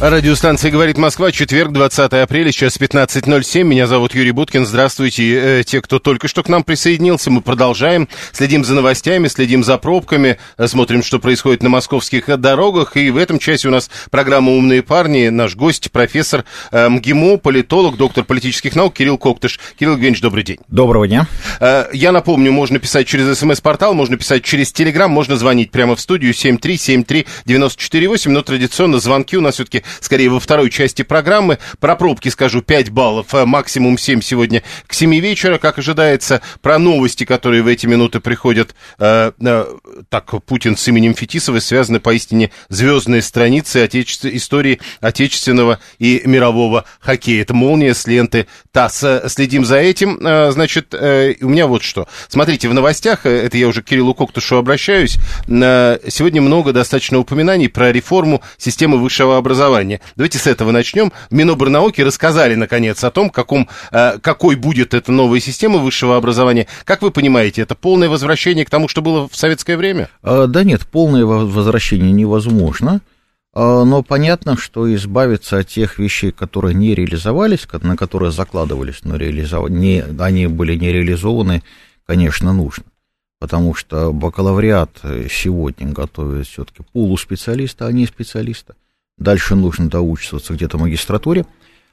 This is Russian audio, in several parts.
Радиостанция «Говорит Москва», четверг, 20 апреля, сейчас 15.07. Меня зовут Юрий Буткин. Здравствуйте, э, те, кто только что к нам присоединился. Мы продолжаем, следим за новостями, следим за пробками, э, смотрим, что происходит на московских дорогах. И в этом части у нас программа «Умные парни». Наш гость, профессор э, МГИМО, политолог, доктор политических наук Кирилл Коктыш. Кирилл Евгеньевич, добрый день. Доброго дня. Э, я напомню, можно писать через смс-портал, можно писать через Телеграм, можно звонить прямо в студию 7373948, но традиционно звонки у нас все-таки скорее во второй части программы. Про пробки скажу 5 баллов, а максимум 7 сегодня к 7 вечера, как ожидается. Про новости, которые в эти минуты приходят, э, э, так, Путин с именем Фетисовой связаны поистине звездные страницы отече... истории отечественного и мирового хоккея. Это молния с ленты ТАСС. Следим за этим. Э, значит, э, у меня вот что. Смотрите, в новостях, э, это я уже к Кириллу Коктушу обращаюсь, э, сегодня много достаточно упоминаний про реформу системы высшего образования образования. Давайте с этого начнем. В Минобрнауки рассказали, наконец, о том, каком, э, какой будет эта новая система высшего образования. Как вы понимаете, это полное возвращение к тому, что было в советское время? А, да нет, полное возвращение невозможно. А, но понятно, что избавиться от тех вещей, которые не реализовались, на которые закладывались, но реализов... не, они были не реализованы, конечно, нужно. Потому что бакалавриат сегодня готовит все-таки полуспециалиста, а не специалиста. Дальше нужно доучиваться где-то в магистратуре.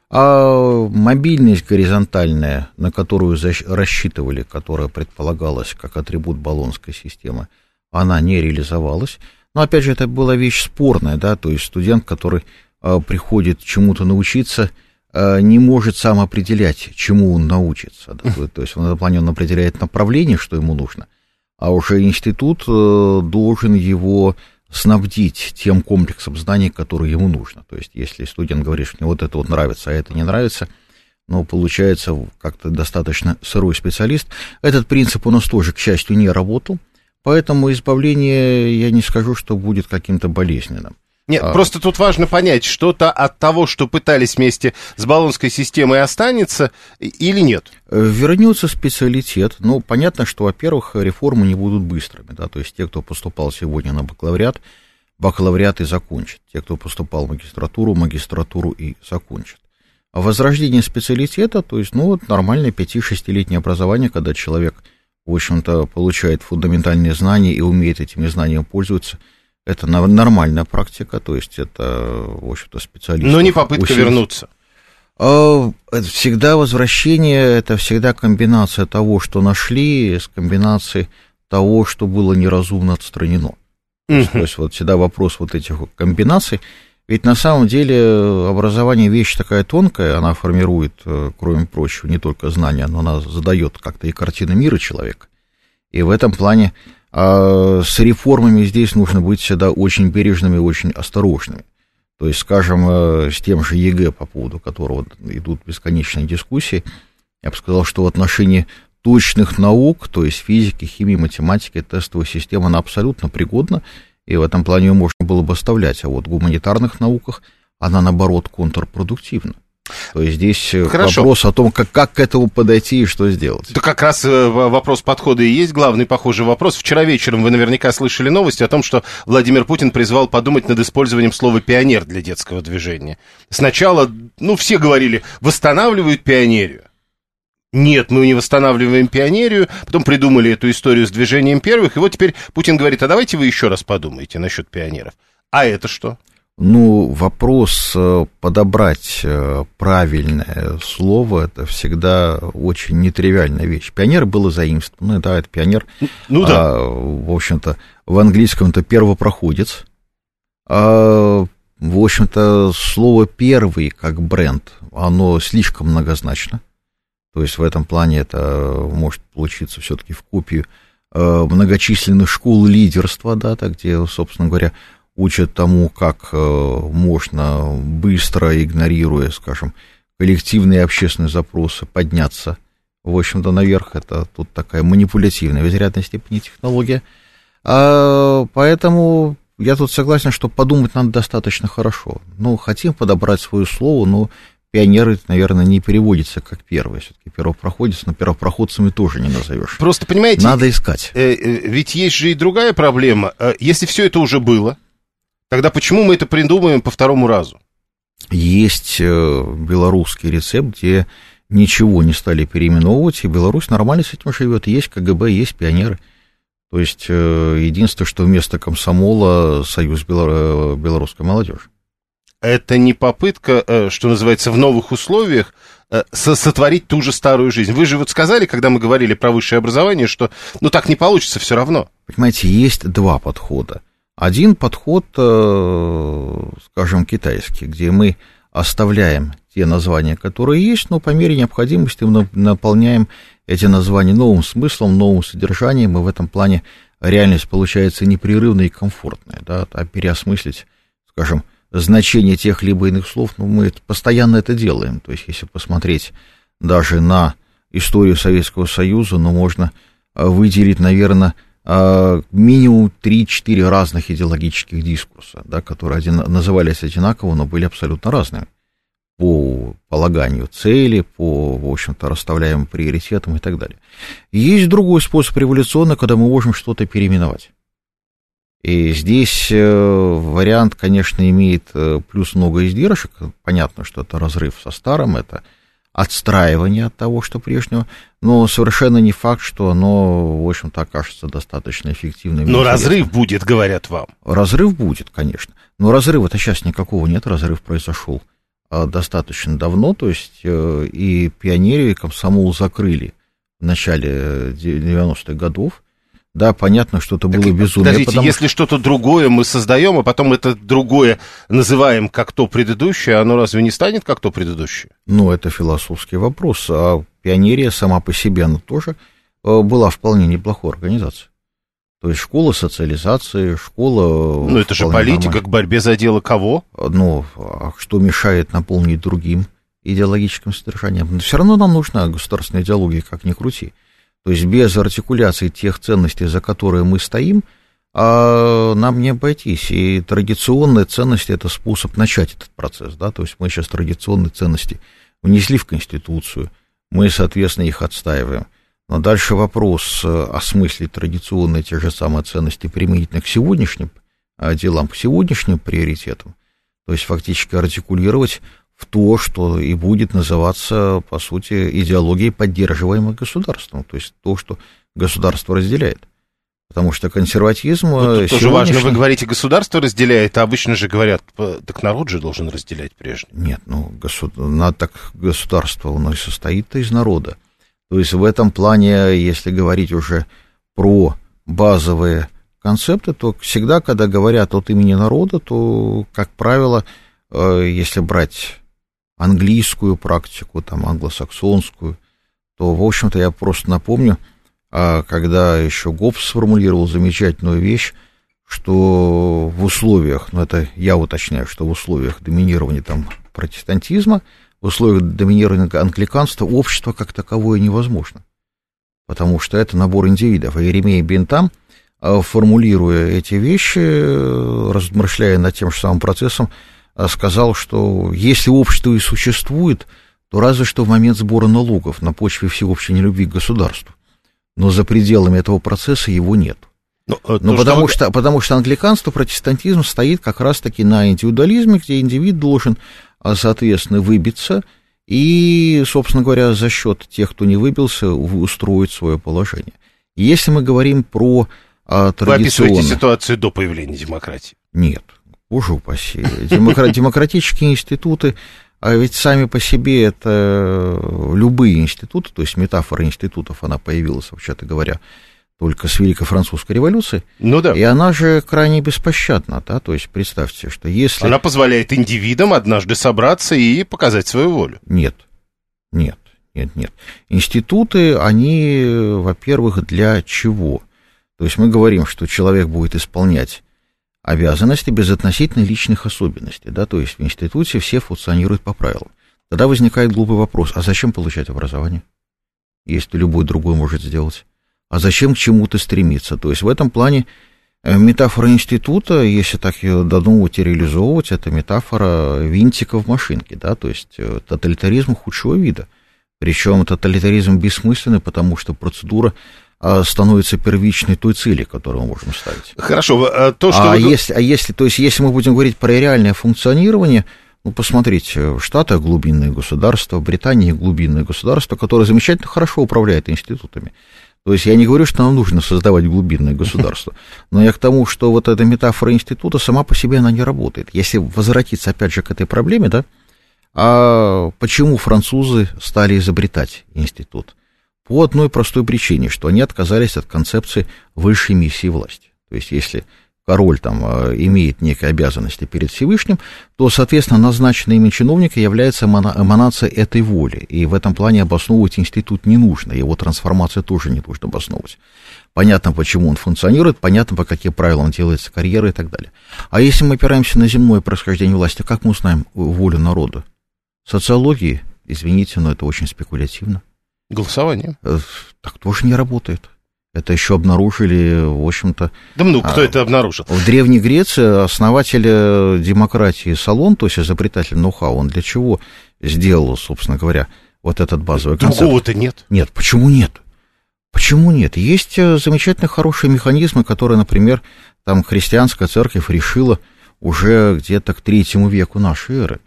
А мобильность горизонтальная, на которую рассчитывали, которая предполагалась как атрибут баллонской системы, она не реализовалась. Но, опять же, это была вещь спорная, да, то есть студент, который а, приходит чему-то научиться, а, не может сам определять, чему он научится. Да, то, то есть в этом плане он определяет направление, что ему нужно, а уже институт э, должен его снабдить тем комплексом знаний, который ему нужно. То есть, если студент говорит, что мне вот это вот нравится, а это не нравится, но получается как-то достаточно сырой специалист. Этот принцип у нас тоже, к счастью, не работал, поэтому избавление, я не скажу, что будет каким-то болезненным. Нет, а... просто тут важно понять, что-то от того, что пытались вместе с баллонской системой, останется или нет? Э, вернется специалитет. Ну, понятно, что, во-первых, реформы не будут быстрыми. Да? То есть те, кто поступал сегодня на бакалавриат, бакалавриат и закончат. Те, кто поступал в магистратуру, магистратуру и закончат. А возрождение специалитета, то есть, ну, вот нормальное 5-6-летнее образование, когда человек, в общем-то, получает фундаментальные знания и умеет этими знаниями пользоваться – это нормальная практика, то есть это, в общем-то, специалист. Но не попытка усилить. вернуться. А, это всегда возвращение, это всегда комбинация того, что нашли, с комбинацией того, что было неразумно отстранено. Uh-huh. То есть вот всегда вопрос вот этих комбинаций. Ведь на самом деле образование вещь такая тонкая, она формирует, э, кроме прочего, не только знания, но она задает как-то и картины мира человека. И в этом плане а с реформами здесь нужно быть всегда очень бережными и очень осторожными. То есть, скажем, э, с тем же ЕГЭ, по поводу которого идут бесконечные дискуссии, я бы сказал, что в отношении точных наук, то есть физики, химии, математики, тестовая система, она абсолютно пригодна, и в этом плане ее можно было бы оставлять. А вот в гуманитарных науках она, наоборот, контрпродуктивна. Здесь э, Хорошо. вопрос о том, как, как к этому подойти и что сделать. Это как раз э, вопрос подхода и есть главный похожий вопрос. Вчера вечером вы наверняка слышали новости о том, что Владимир Путин призвал подумать над использованием слова «пионер» для детского движения. Сначала, ну, все говорили, восстанавливают пионерию. Нет, мы не восстанавливаем пионерию. Потом придумали эту историю с движением первых. И вот теперь Путин говорит, а давайте вы еще раз подумайте насчет пионеров. А это что? Ну, вопрос э, подобрать э, правильное слово, это всегда очень нетривиальная вещь. Пионер было заимствовано, да, это пионер. Ну да. А, в общем-то, в английском это первопроходец. А, в общем-то, слово первый как бренд, оно слишком многозначно. То есть в этом плане это может получиться все-таки в копию э, многочисленных школ лидерства, да, так где, собственно говоря, учат тому, как э, можно быстро, игнорируя, скажем, коллективные общественные запросы подняться, в общем-то, наверх. Это тут такая манипулятивная в изрядной степени технология. А, поэтому я тут согласен, что подумать надо достаточно хорошо. Ну, хотим подобрать свое слово, но пионеры, наверное, не переводится как первые. Все-таки первопроходец, но первопроходцами тоже не назовешь. Просто, понимаете... Надо искать. Э, э, ведь есть же и другая проблема. Если все это уже было, тогда почему мы это придумаем по второму разу? Есть белорусский рецепт, где ничего не стали переименовывать, и Беларусь нормально с этим живет. Есть КГБ, есть пионеры. То есть единственное, что вместо комсомола Союз белорусской молодежи это не попытка, э, что называется, в новых условиях э, сотворить ту же старую жизнь. Вы же вот сказали, когда мы говорили про высшее образование, что ну так не получится все равно. Понимаете, есть два подхода. Один подход, э, скажем, китайский, где мы оставляем те названия, которые есть, но по мере необходимости мы наполняем эти названия новым смыслом, новым содержанием, и в этом плане реальность получается непрерывная и комфортная, да, а переосмыслить, скажем, значение тех либо иных слов, ну, мы постоянно это делаем. То есть, если посмотреть даже на историю Советского Союза, ну, можно а, выделить, наверное, минимум 3-4 разных идеологических дискурса, да, которые один, назывались одинаково, но были абсолютно разными по полаганию цели, по, в общем-то, расставляемым приоритетам и так далее. Есть другой способ революционный, когда мы можем что-то переименовать. И здесь э, вариант, конечно, имеет э, плюс много издержек. Понятно, что это разрыв со старым, это отстраивание от того, что прежнего, но совершенно не факт, что оно, в общем-то, окажется достаточно эффективным. Но разрыв будет, говорят вам. Разрыв будет, конечно. Но разрыва-то сейчас никакого нет, разрыв произошел а, достаточно давно, то есть э, и пионерию, и комсомол закрыли в начале 90-х годов, да, понятно, что это так, было безумие. Подождите, потому... если что-то другое мы создаем, а потом это другое называем как то предыдущее, оно разве не станет как то предыдущее? Ну, это философский вопрос. А пионерия сама по себе, она тоже э, была вполне неплохой организацией. То есть школа социализации, школа... Ну, это же политика нормально. к борьбе за дело кого? Ну, а что мешает наполнить другим идеологическим содержанием? Но все равно нам нужна государственная идеология, как ни крути. То есть без артикуляции тех ценностей, за которые мы стоим, а нам не обойтись. И традиционные ценности – это способ начать этот процесс. Да? То есть мы сейчас традиционные ценности внесли в Конституцию, мы, соответственно, их отстаиваем. Но дальше вопрос осмыслить традиционные те же самые ценности применительно к сегодняшним а, делам, к сегодняшним приоритетам. То есть фактически артикулировать в то, что и будет называться, по сути, идеологией, поддерживаемой государством, то есть то, что государство разделяет. Потому что консерватизм... Ну, тоже важно, вы говорите, государство разделяет, а обычно же говорят, так народ же должен разделять прежде. Нет, ну, госуд... надо так государство, оно и состоит из народа. То есть в этом плане, если говорить уже про базовые концепты, то всегда, когда говорят от имени народа, то, как правило, э, если брать английскую практику, там, англосаксонскую, то, в общем-то, я просто напомню, а, когда еще Гоббс сформулировал замечательную вещь, что в условиях, ну это я уточняю, что в условиях доминирования там протестантизма, в условиях доминирования англиканства общество как таковое невозможно. Потому что это набор индивидов. А Еремей Бентам, а, формулируя эти вещи, размышляя над тем же самым процессом, сказал, что если общество и существует, то разве что в момент сбора налогов на почве всеобщей нелюбви к государству. Но за пределами этого процесса его нет. Но, э, Но потому, что... Что, потому что англиканство, протестантизм стоит как раз-таки на индивидуализме, где индивид должен, а, соответственно, выбиться и, собственно говоря, за счет тех, кто не выбился, устроить свое положение. Если мы говорим про а, традиционно... Вы описываете ситуацию до появления демократии? Нет. Боже упаси. Демократические институты, а ведь сами по себе это любые институты, то есть метафора институтов, она появилась, вообще-то говоря, только с Великой Французской революции. Ну да. И она же крайне беспощадна, да, то есть представьте, что если... Она позволяет индивидам однажды собраться и показать свою волю. Нет, нет, нет, нет. Институты, они, во-первых, для чего? То есть мы говорим, что человек будет исполнять обязанности без относительно личных особенностей, да, то есть в институте все функционируют по правилам. Тогда возникает глупый вопрос, а зачем получать образование, если любой другой может сделать? А зачем к чему-то стремиться? То есть в этом плане э, метафора института, если так ее додумывать и реализовывать, это метафора винтика в машинке, да, то есть э, тоталитаризм худшего вида. Причем тоталитаризм бессмысленный, потому что процедура становится первичной той цели, которую мы можем ставить. Хорошо, а то, что а, вы... если, а если, то есть, если мы будем говорить про реальное функционирование, ну, посмотрите, в Штатах глубинное государство, в Британии глубинное государство, которое замечательно хорошо управляет институтами. То есть я не говорю, что нам нужно создавать глубинное государство, но я к тому, что вот эта метафора института сама по себе она не работает. Если возвратиться опять же к этой проблеме, да, а почему французы стали изобретать институт? По одной простой причине, что они отказались от концепции высшей миссии власти. То есть если король там э, имеет некие обязанности перед Всевышним, то, соответственно, назначенный ими чиновник является эманацией этой воли. И в этом плане обосновывать институт не нужно, его трансформацию тоже не нужно обосновывать. Понятно, почему он функционирует, понятно, по каким правилам делается карьера и так далее. А если мы опираемся на земное происхождение власти, как мы узнаем волю народа? Социологии, извините, но это очень спекулятивно. Голосование? Э, так тоже не работает. Это еще обнаружили, в общем-то... Да ну, кто а, это обнаружил? В Древней Греции основатель э, демократии Салон, то есть изобретатель ноу-хау, он для чего сделал, собственно говоря, вот этот базовый концепт? Другого-то нет. Нет, почему нет? Почему нет? Есть э, замечательно хорошие механизмы, которые, например, там христианская церковь решила уже где-то к третьему веку нашей эры,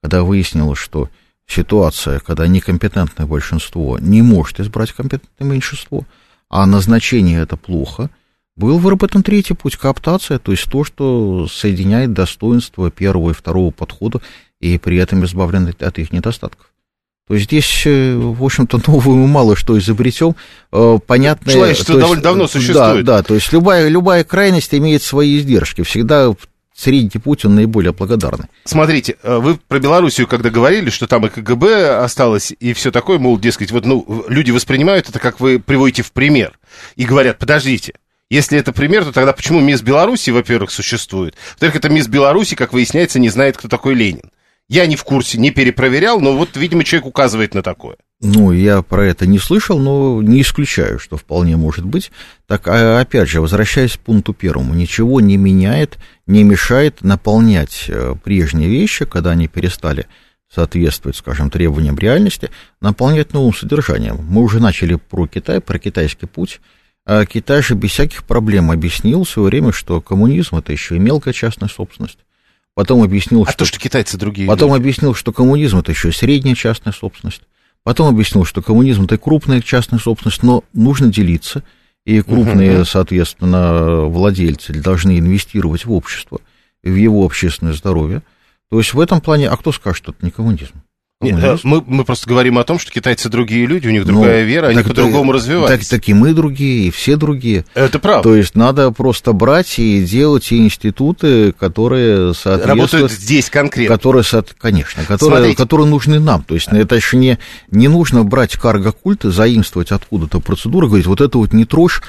когда выяснилось, что ситуация, когда некомпетентное большинство не может избрать компетентное меньшинство – а назначение это плохо, был выработан третий путь кооптация, то есть то, что соединяет достоинство первого и второго подхода и при этом избавлен от их недостатков. То есть здесь, э, в общем-то, новую мы мало что изобретем. Э, понятно. Человечество довольно давно существует. Да, да, то есть любая, любая крайность имеет свои издержки. Всегда путь, он наиболее благодарный. Смотрите, э, вы про Белоруссию, когда говорили, что там и КГБ осталось, и все такое, мол, дескать, вот, ну, люди воспринимают это, как вы приводите в пример, и говорят, подождите, если это пример, то тогда почему мисс Беларуси, во-первых, существует? Во-вторых, это мисс Беларуси, как выясняется, не знает, кто такой Ленин. Я не в курсе, не перепроверял, но вот, видимо, человек указывает на такое. Ну, я про это не слышал, но не исключаю, что вполне может быть. Так, а, опять же, возвращаясь к пункту первому, ничего не меняет, не мешает наполнять э, прежние вещи, когда они перестали соответствовать, скажем, требованиям реальности, наполнять новым содержанием. Мы уже начали про Китай, про китайский путь. А Китай же без всяких проблем объяснил в свое время, что коммунизм это еще и мелкая частная собственность. Потом объяснил, а что... то, что китайцы другие. Потом люди. объяснил, что коммунизм это еще и средняя частная собственность. Потом объяснил, что коммунизм это крупная частная собственность, но нужно делиться, и крупные, uh-huh. соответственно, владельцы должны инвестировать в общество, в его общественное здоровье. То есть в этом плане, а кто скажет, что это не коммунизм? Нет, э, мы, мы просто говорим о том, что китайцы другие люди, у них другая ну, вера, они по-другому развиваются. Так, так и мы другие, и все другие. Это правда. То есть надо просто брать и делать те институты, которые соответствуют... Работают здесь конкретно. Которые, конечно, которые, которые нужны нам. То есть это еще не, не нужно брать карго-культы, заимствовать откуда-то процедуры, говорить, вот это вот не трожь,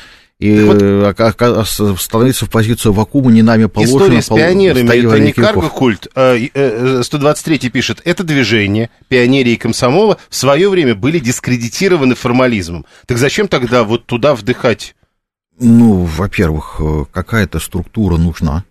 и вот, становиться в позицию вакуума не нами положено. История с пионерами, это не карго-культ. 123 а, пишет, это движение, пионерии и комсомола в свое время были дискредитированы формализмом. Так зачем тогда вот туда вдыхать? Ну, во-первых, э, какая-то структура нужна,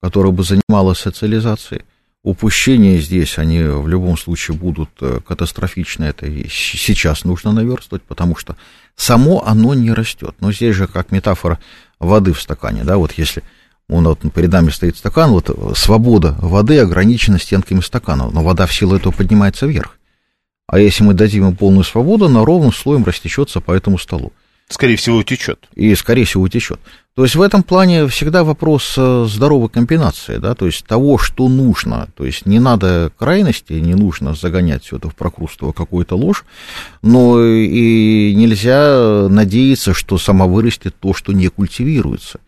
которая бы занималась социализацией. Упущения здесь, они в любом случае будут э, катастрофичны. Это и сейчас нужно наверстывать, потому что само оно не растет. Но здесь же как метафора воды в стакане, да, вот если он вот перед нами стоит стакан, вот свобода воды ограничена стенками стакана, но вода в силу этого поднимается вверх. А если мы дадим ему полную свободу, она ровным слоем растечется по этому столу. Скорее всего, утечет. И, скорее всего, утечет. То есть в этом плане всегда вопрос э, здоровой комбинации, да, то есть того, что нужно. То есть не надо крайности, не нужно загонять все это в прокрустово какую-то ложь, но и нельзя надеяться, что само вырастет то, что не культивируется.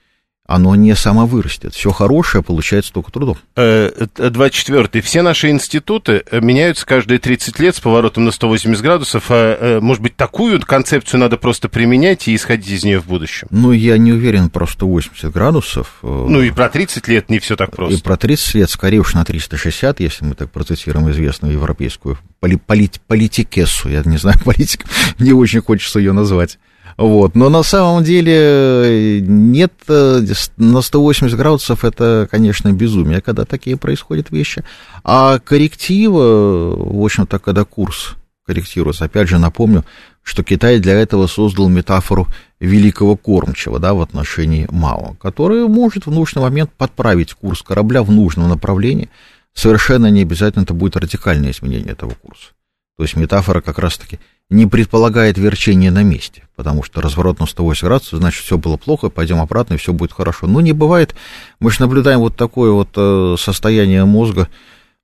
Оно не само вырастет. Все хорошее получается только трудом. 24. Э, Все наши институты э, меняются каждые 30 лет с поворотом на 180 градусов. А, э, может быть, такую концепцию надо просто применять и исходить из нее в будущем? Ну, я не уверен про 180 градусов. Ну, и про 30 лет не все так просто. И про 30 лет, скорее уж на 360, если мы так процитируем известную европейскую поли полит политикессу. Я не знаю, политик, не очень хочется ее назвать. Вот. Но на самом деле э, нет, э, на 180 градусов это, конечно, безумие, когда такие происходят вещи. А корректива, в общем-то, когда курс корректируется, опять же, напомню, что Китай для этого создал метафору великого кормчего да, в отношении Мао, который может в нужный момент подправить курс корабля в нужном направлении. Совершенно не обязательно это будет радикальное изменение этого курса. То есть метафора как раз-таки не предполагает верчение на месте, потому что разворот на 180 градусов, значит, все было плохо, пойдем обратно, и все будет хорошо. Но не бывает. Мы же наблюдаем вот такое вот э, состояние мозга,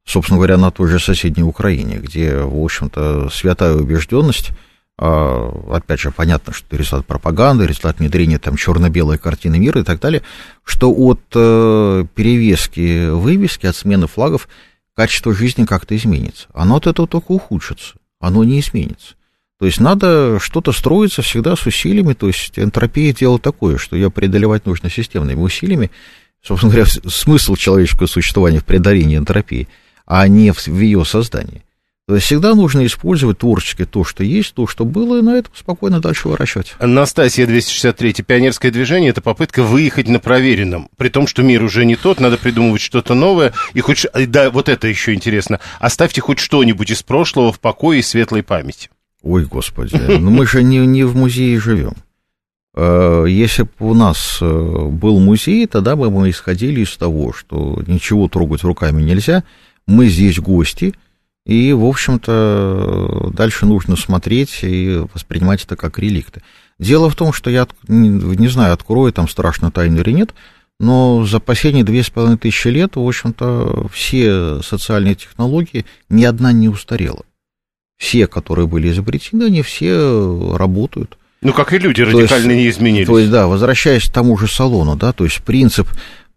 собственно говоря, на той же соседней Украине, где, в общем-то, святая убежденность, а, опять же, понятно, что результат пропаганды, результат внедрения там черно-белой картины мира и так далее, что от э, перевески вывески, от смены флагов качество жизни как-то изменится. Оно от этого только ухудшится, оно не изменится. То есть надо что-то строиться всегда с усилиями, то есть энтропия дело такое, что ее преодолевать нужно системными усилиями. Собственно говоря, смысл человеческого существования в преодолении энтропии, а не в ее создании. То есть всегда нужно использовать творчески то, что есть, то, что было, и на этом спокойно дальше выращивать. Анастасия 263. Пионерское движение – это попытка выехать на проверенном. При том, что мир уже не тот, надо придумывать что-то новое. И хоть, да, вот это еще интересно. Оставьте хоть что-нибудь из прошлого в покое и светлой памяти. Ой, господи, ну мы же не, не в музее живем. А, если бы у нас э, был музей, тогда бы мы исходили из того, что ничего трогать руками нельзя, мы здесь гости, и, в общем-то, дальше нужно смотреть и воспринимать это как реликты. Дело в том, что я не знаю, открою там страшно тайну или нет, но за последние две с половиной тысячи лет, в общем-то, все социальные технологии ни одна не устарела все, которые были изобретены, они все работают. Ну, как и люди радикально есть, не изменились. То есть, да, возвращаясь к тому же салону, да, то есть принцип,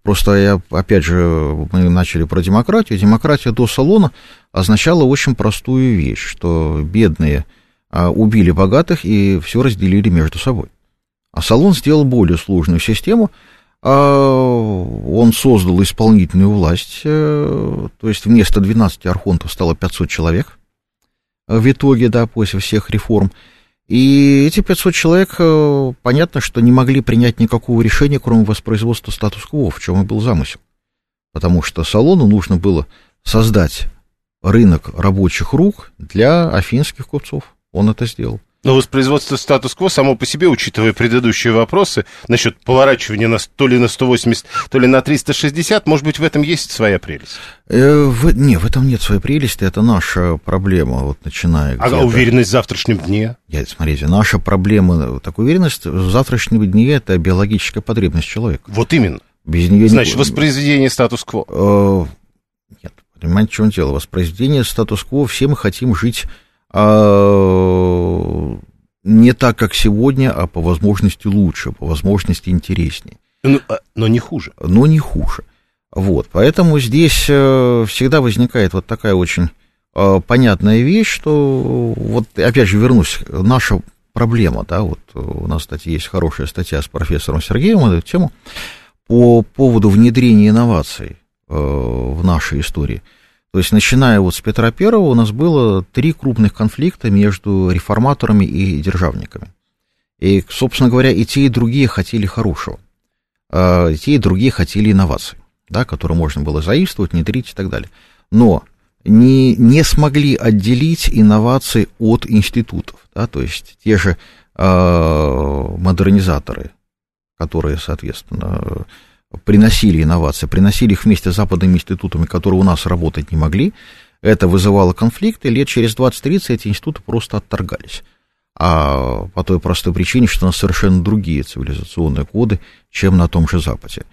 просто я, опять же, мы начали про демократию, демократия до салона означала очень простую вещь, что бедные а, убили богатых и все разделили между собой. А салон сделал более сложную систему, а, он создал исполнительную власть, э, то есть вместо 12 архонтов стало 500 человек – в итоге, да, после всех реформ. И эти 500 человек, э, понятно, что не могли принять никакого решения, кроме воспроизводства статус-кво, в чем и был замысел. Потому что салону нужно было создать рынок рабочих рук для афинских купцов. Он это сделал. Но воспроизводство статус-кво само по себе, учитывая предыдущие вопросы насчет поворачивания на, то ли на 180, то ли на 360, может быть, в этом есть своя прелесть? Э, в, не, в этом нет своей прелести, это наша проблема, вот начиная... А уверенность в завтрашнем дне? Нет, смотрите, наша проблема, так уверенность в завтрашнем дне – это биологическая потребность человека. Вот именно. Без нее Значит, не... воспроизведение статус-кво. Э, нет, понимаете, в чем дело? Воспроизведение статус-кво, все мы хотим жить а, не так, как сегодня, а по возможности лучше, по возможности интереснее. Но, а, но не хуже. Но не хуже. Вот, поэтому здесь э, всегда возникает вот такая очень э, понятная вещь, что, вот опять же вернусь, наша проблема, да, вот у нас, кстати, есть хорошая статья с профессором Сергеем на эту тему по поводу внедрения инноваций э, в нашей истории – то есть, начиная вот с Петра Первого, у нас было три крупных конфликта между реформаторами и державниками. И, собственно говоря, и те, и другие хотели хорошего. А, и те, и другие хотели инноваций, да, которые можно было заимствовать, внедрить и так далее. Но не, не смогли отделить инновации от институтов. Да, то есть те же э, модернизаторы, которые, соответственно, приносили инновации, приносили их вместе с западными институтами, которые у нас работать не могли. Это вызывало конфликты, лет через 20-30 эти институты просто отторгались. А по той простой причине, что у нас совершенно другие цивилизационные коды, чем на том же Западе.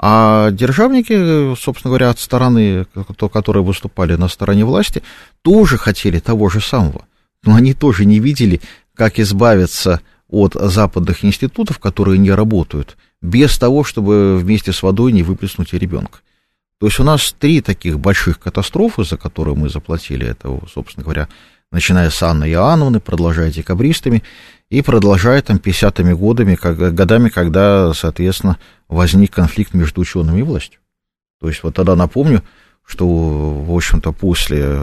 А державники, собственно говоря, от стороны, которые выступали на стороне власти, тоже хотели того же самого. Но они тоже не видели, как избавиться от западных институтов, которые не работают, без того, чтобы вместе с водой не выплеснуть и ребенка. То есть у нас три таких больших катастрофы, за которые мы заплатили, это, собственно говоря, начиная с Анны Иоанновны, продолжая декабристами, и продолжая там 50-ми годами, как, годами, когда, соответственно, возник конфликт между учеными и властью. То есть вот тогда напомню, что, в общем-то, после,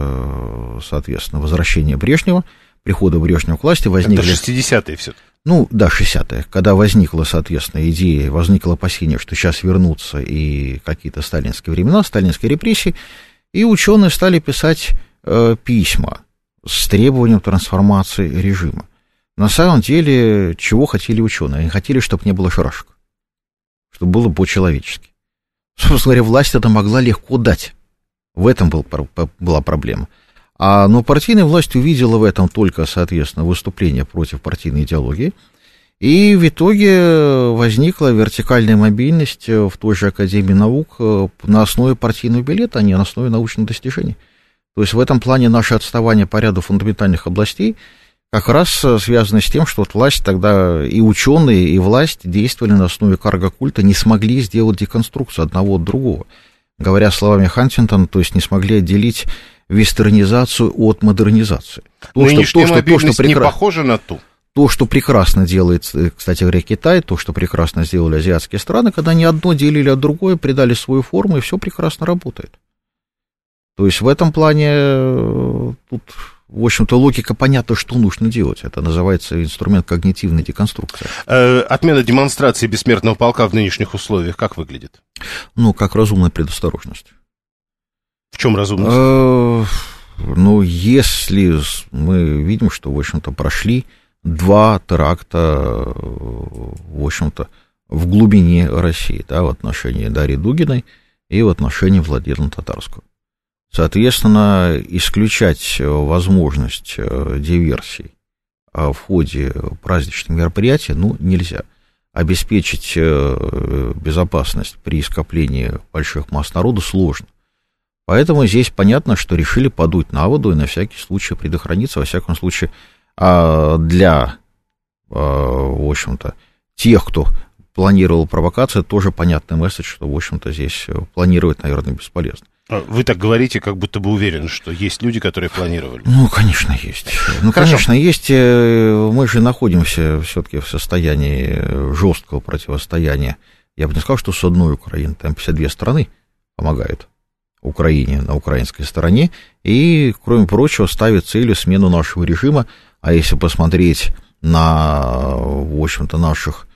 соответственно, возвращения Брежнева, прихода Брежнева к власти возникли... Это 60-е все Ну, да, 60-е, когда возникла, соответственно, идея, возникло опасение, что сейчас вернутся и какие-то сталинские времена, сталинские репрессии, и ученые стали писать э, письма с требованием трансформации режима. На самом деле, чего хотели ученые? Они хотели, чтобы не было шарашек, чтобы было по-человечески. Собственно говоря, власть это могла легко дать. В этом был, была проблема. А, но партийная власть увидела в этом только, соответственно, выступление против партийной идеологии. И в итоге возникла вертикальная мобильность в той же Академии наук э, на основе партийного билета, а не на основе научных достижений. То есть в этом плане наше отставание по ряду фундаментальных областей как раз э, связано с тем, что вот власть тогда и ученые, и власть действовали на основе карго-культа, не смогли сделать деконструкцию одного от другого. Говоря словами Хантингтона, то есть не смогли отделить вестернизацию от модернизации. То, что, то, что, то, что прекра... не похоже на ту. То, что прекрасно делает, э, кстати говоря, Китай, то, что прекрасно сделали азиатские страны, когда они одно делили от другое, придали свою форму, и все прекрасно работает. То есть в этом плане э, тут, в общем-то, логика понятна, что нужно делать. Это называется инструмент когнитивной деконструкции. Э, отмена демонстрации бессмертного полка в нынешних условиях как выглядит? Ну, как разумная предосторожность. В чем разумность? Э, ну, если мы видим, что, в общем-то, прошли два теракта, в общем-то, в глубине России, да, в отношении Дарьи Дугиной и в отношении Владимира Татарского. Соответственно, исключать возможность э, диверсий в ходе праздничных мероприятий ну, нельзя. Обеспечить э, безопасность при скоплении больших масс народа сложно. Поэтому здесь понятно, что решили подуть на воду и на всякий случай предохраниться, во всяком случае, а, для, а, в общем-то, тех, кто планировал провокацию, тоже понятный месседж, что, в общем-то, здесь планировать, наверное, бесполезно. А вы так говорите, как будто бы уверены, что есть люди, которые планировали. Ну, конечно, есть. Ну, Хорошо. конечно, есть. Э, мы же находимся все-таки в состоянии жесткого противостояния. Я бы не сказал, что с одной Украины. Там 52 страны помогают Украине на украинской стороне. И, кроме прочего, ставит целью смену нашего режима. А если посмотреть на, в общем-то, наших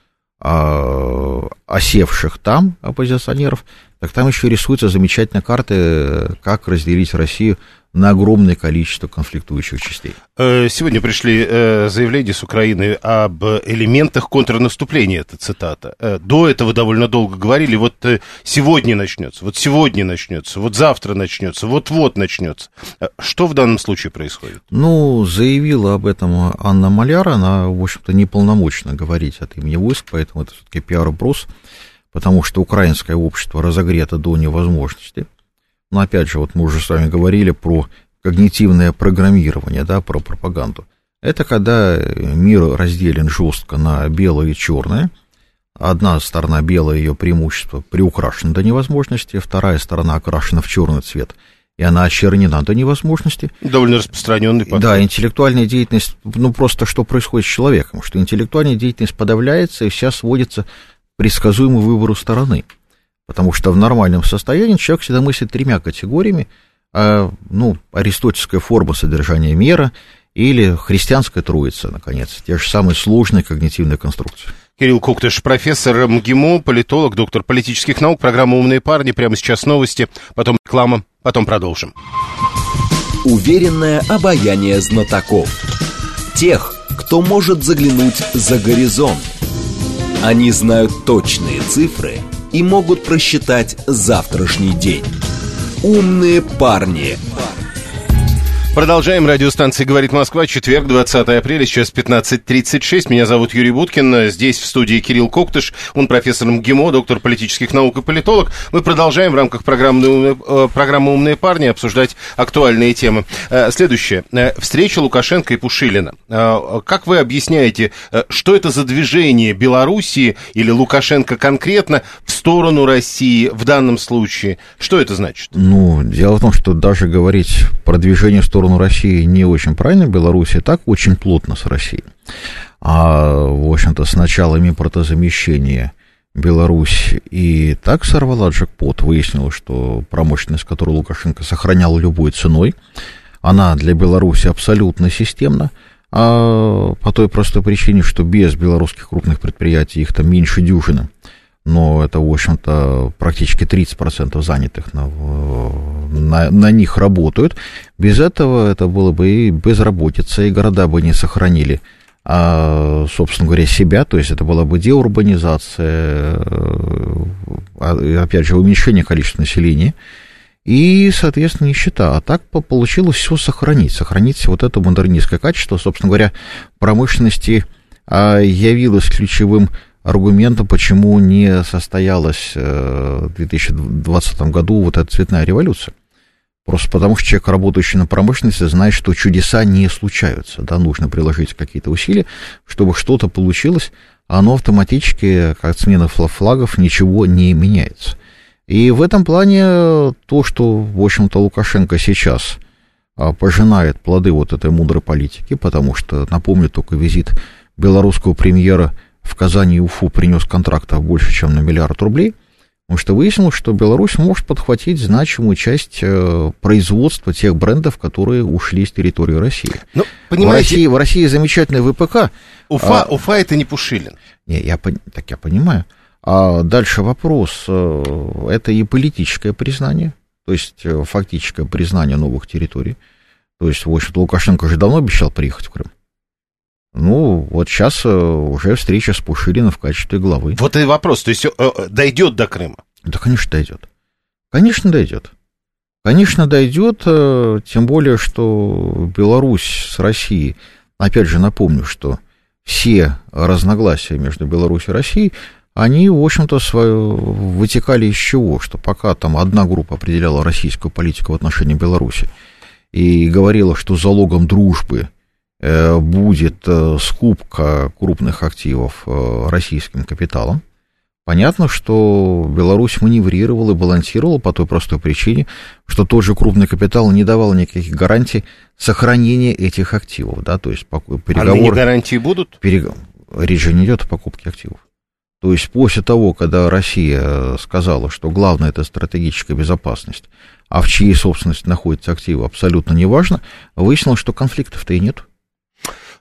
а, осевших там оппозиционеров, так там еще рисуются замечательные карты, как разделить Россию на огромное количество конфликтующих частей. Э, сегодня пришли э, заявления с Украины об элементах контрнаступления, это цитата. Э, до этого довольно долго говорили, вот сегодня начнется, вот сегодня начнется, вот завтра начнется, вот-вот начнется. Что в данном случае происходит? Ну, заявила об этом Анна Маляр, она, в общем-то, неполномочна говорить от имени войск, поэтому это все-таки пиар-брус, потому что украинское общество разогрето до невозможности – но опять же, вот мы уже с вами говорили про когнитивное программирование, да, про пропаганду. Это когда мир разделен жестко на белое и черное. Одна сторона белая, ее преимущество приукрашена до невозможности, вторая сторона окрашена в черный цвет, и она очернена до невозможности. Довольно распространенный подход. Да, интеллектуальная деятельность, ну просто что происходит с человеком, что интеллектуальная деятельность подавляется и вся сводится к предсказуемому выбору стороны. Потому что в нормальном состоянии человек всегда мыслит тремя категориями. А, ну, аристотельская форма содержания мира или христианская троица, наконец, те же самые сложные когнитивные конструкции. Кирилл Куктыш, профессор МГИМО, политолог, доктор политических наук, программа «Умные парни». Прямо сейчас новости, потом реклама, потом продолжим. Уверенное обаяние знатоков. Тех, кто может заглянуть за горизонт. Они знают точные цифры – и могут просчитать завтрашний день. Умные парни. Продолжаем. Радиостанция «Говорит Москва». Четверг, 20 апреля, сейчас 15.36. Меня зовут Юрий Буткин. Здесь в студии Кирилл Коктыш. Он профессор МГИМО, доктор политических наук и политолог. Мы продолжаем в рамках программы, э, «Умные парни» обсуждать актуальные темы. Э, следующее. Э, встреча Лукашенко и Пушилина. Как вы объясняете, что это за движение Белоруссии или Лукашенко конкретно в сторону России в данном случае? Что это значит? Ну, дело в том, что даже говорить про движение в сторону сторону России не очень правильно, Белоруссия так очень плотно с Россией. А, в общем-то, с началом импортозамещения Беларусь и так сорвала джекпот, выяснилось, что промышленность, которую Лукашенко сохранял любой ценой, она для Беларуси абсолютно системна, а по той простой причине, что без белорусских крупных предприятий их там меньше дюжины – но это, в общем-то, практически 30% занятых на, на, на них работают. Без этого это было бы и безработица, и города бы не сохранили, а, собственно говоря, себя, то есть это была бы деурбанизация, а, опять же, уменьшение количества населения, и, соответственно, нищета. А так получилось все сохранить, сохранить вот это модернистское качество, собственно говоря, промышленности а, явилось ключевым аргументом, почему не состоялась э, в 2020 году вот эта цветная революция. Просто потому что человек, работающий на промышленности, знает, что чудеса не случаются. Да, нужно приложить какие-то усилия, чтобы что-то получилось, а оно автоматически, как смена флагов, ничего не меняется. И в этом плане то, что, в общем-то, Лукашенко сейчас а, пожинает плоды вот этой мудрой политики, потому что, напомню, только визит белорусского премьера – в Казани и Уфу принес контрактов больше, чем на миллиард рублей, потому что выяснилось, что Беларусь может подхватить значимую часть э, производства тех брендов, которые ушли с территории России. Ну, понимаете... в, России, в России замечательный ВПК. Уфа, а, Уфа это не Пушилин. Не, я, так я понимаю. А дальше вопрос. Э, это и политическое признание, то есть э, фактическое признание новых территорий. То есть, в общем-то, Лукашенко же давно обещал приехать в Крым. Ну, вот сейчас э, уже встреча с Пушилиным в качестве главы. Вот и вопрос, то есть э, э, дойдет до Крыма? Да, конечно, дойдет. Конечно, дойдет. Конечно, дойдет, тем более, что Беларусь с Россией, опять же, напомню, что все разногласия между Беларусью и Россией, они, в общем-то, свое, вытекали из чего? Что пока там одна группа определяла российскую политику в отношении Беларуси и говорила, что залогом дружбы будет э, скупка крупных активов э, российским капиталом. Понятно, что Беларусь маневрировала и балансировала по той простой причине, что тот же крупный капитал не давал никаких гарантий сохранения этих активов. Да, то есть переговоры... А гарантии будут? Перег... Речь же не идет о покупке активов. То есть после того, когда Россия сказала, что главное это стратегическая безопасность, а в чьей собственности находятся активы, абсолютно неважно, выяснилось, что конфликтов-то и нет.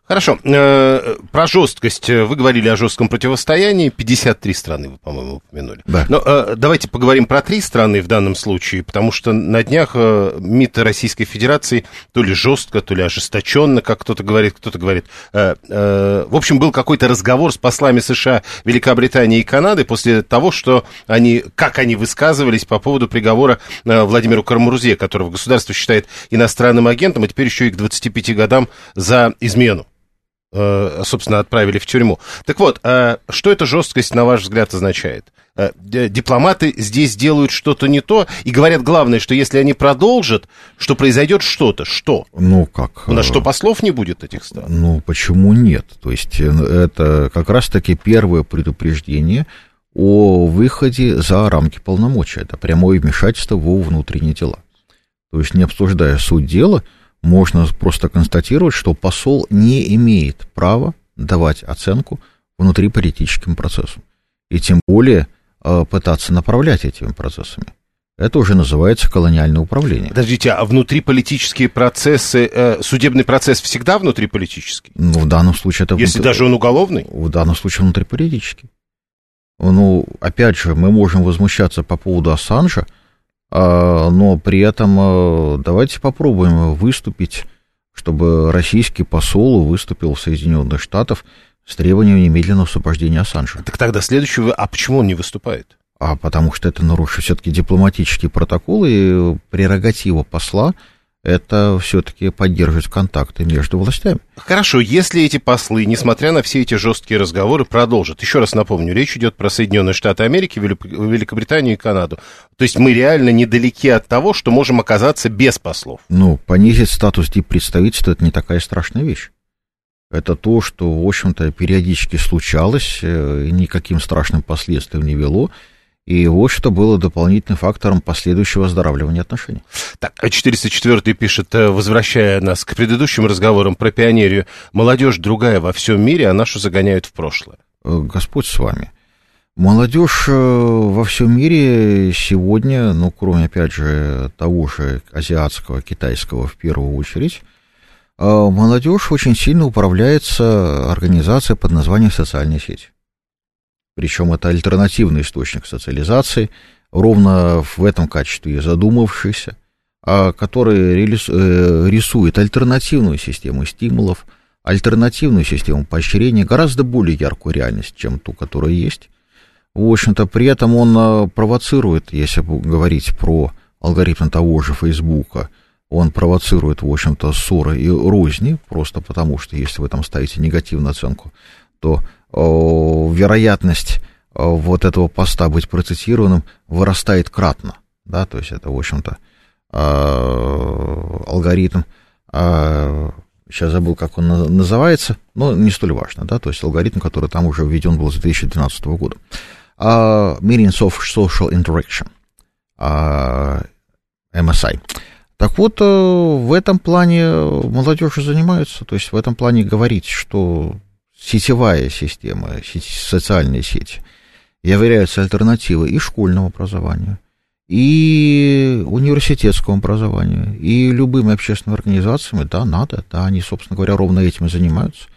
Хорошо. Э, про жесткость. Вы говорили о жестком противостоянии. 53 страны вы, по-моему, упомянули. Да. Но э, давайте поговорим про три страны в данном случае, потому что на днях э, МИД Российской Федерации то ли жестко, то ли ожесточенно, как кто-то говорит, кто-то говорит. В общем, был какой-то разговор с послами США, Великобритании и Канады после того, что они, как они высказывались по поводу приговора Владимиру Карамурзе, которого государство считает иностранным агентом, а теперь еще и к 25 годам за измену. Э, собственно, отправили в тюрьму. Так вот, э, что эта жесткость, на ваш взгляд, означает? Э, дипломаты здесь делают что-то не то и говорят главное, что если они продолжат, что произойдет что-то. Что? Ну как? У нас что, послов не будет этих стран? Ну почему нет? То есть это как раз-таки первое предупреждение о выходе за рамки полномочий. Это прямое вмешательство во внутренние дела. То есть не обсуждая суть дела, можно просто констатировать, что посол не имеет права давать оценку внутриполитическим процессам. И тем более э, пытаться направлять этими процессами. Это уже называется колониальное управление. Подождите, а внутриполитические процессы, э, судебный процесс всегда внутриполитический? Ну, в данном случае это... Если внутри... даже он уголовный? В данном случае внутриполитический. Ну, опять же, мы можем возмущаться по поводу Ассанжа, но при этом а, давайте попробуем выступить, чтобы российский посол выступил в Соединенных Штатах с требованием немедленного освобождения Ассанжа. Так тогда следующего, а почему он не выступает? А потому что это нарушит все-таки дипломатический протокол и прерогатива посла это все-таки поддерживать контакты между властями. Хорошо, если эти послы, несмотря на все эти жесткие разговоры, продолжат. Еще раз напомню, речь идет про Соединенные Штаты Америки, Великобританию и Канаду. То есть мы реально недалеки от того, что можем оказаться без послов. Ну, понизить статус диппредставительства – это не такая страшная вещь. Это то, что, в общем-то, периодически случалось, э, и никаким страшным последствиям не вело. И вот что было дополнительным фактором последующего оздоравливания отношений. Так, 404 пишет, э, возвращая нас к предыдущим разговорам про пионерию, молодежь другая во всем мире, а нашу загоняют в прошлое. Э, Господь с вами. Молодежь э, во всем мире сегодня, ну, кроме, опять же, того же азиатского, китайского в первую очередь, молодежь очень сильно управляется организацией под названием «Социальные сети» причем это альтернативный источник социализации, ровно в этом качестве задумавшийся, а который э, рисует альтернативную систему стимулов, альтернативную систему поощрения, гораздо более яркую реальность, чем ту, которая есть. В общем-то, при этом он э, провоцирует, если говорить про алгоритм того же Фейсбука, он провоцирует, в общем-то, ссоры и розни, просто потому что, если вы там ставите негативную оценку, то вероятность вот этого поста быть процитированным вырастает кратно, да, то есть это, в общем-то, а, алгоритм, сейчас а, забыл, как он называется, но не столь важно, да, то есть алгоритм, который там уже введен был с 2012 года. Uh, Meetings of Social Interaction, MSI. Так вот, э, в этом плане молодежь занимается, то есть в этом плане говорить, что сетевая система, социальные сети, являются альтернативой и школьному образованию, и университетскому образованию, и любым общественным организациям, да, надо, да, они, собственно говоря, ровно этим и занимаются.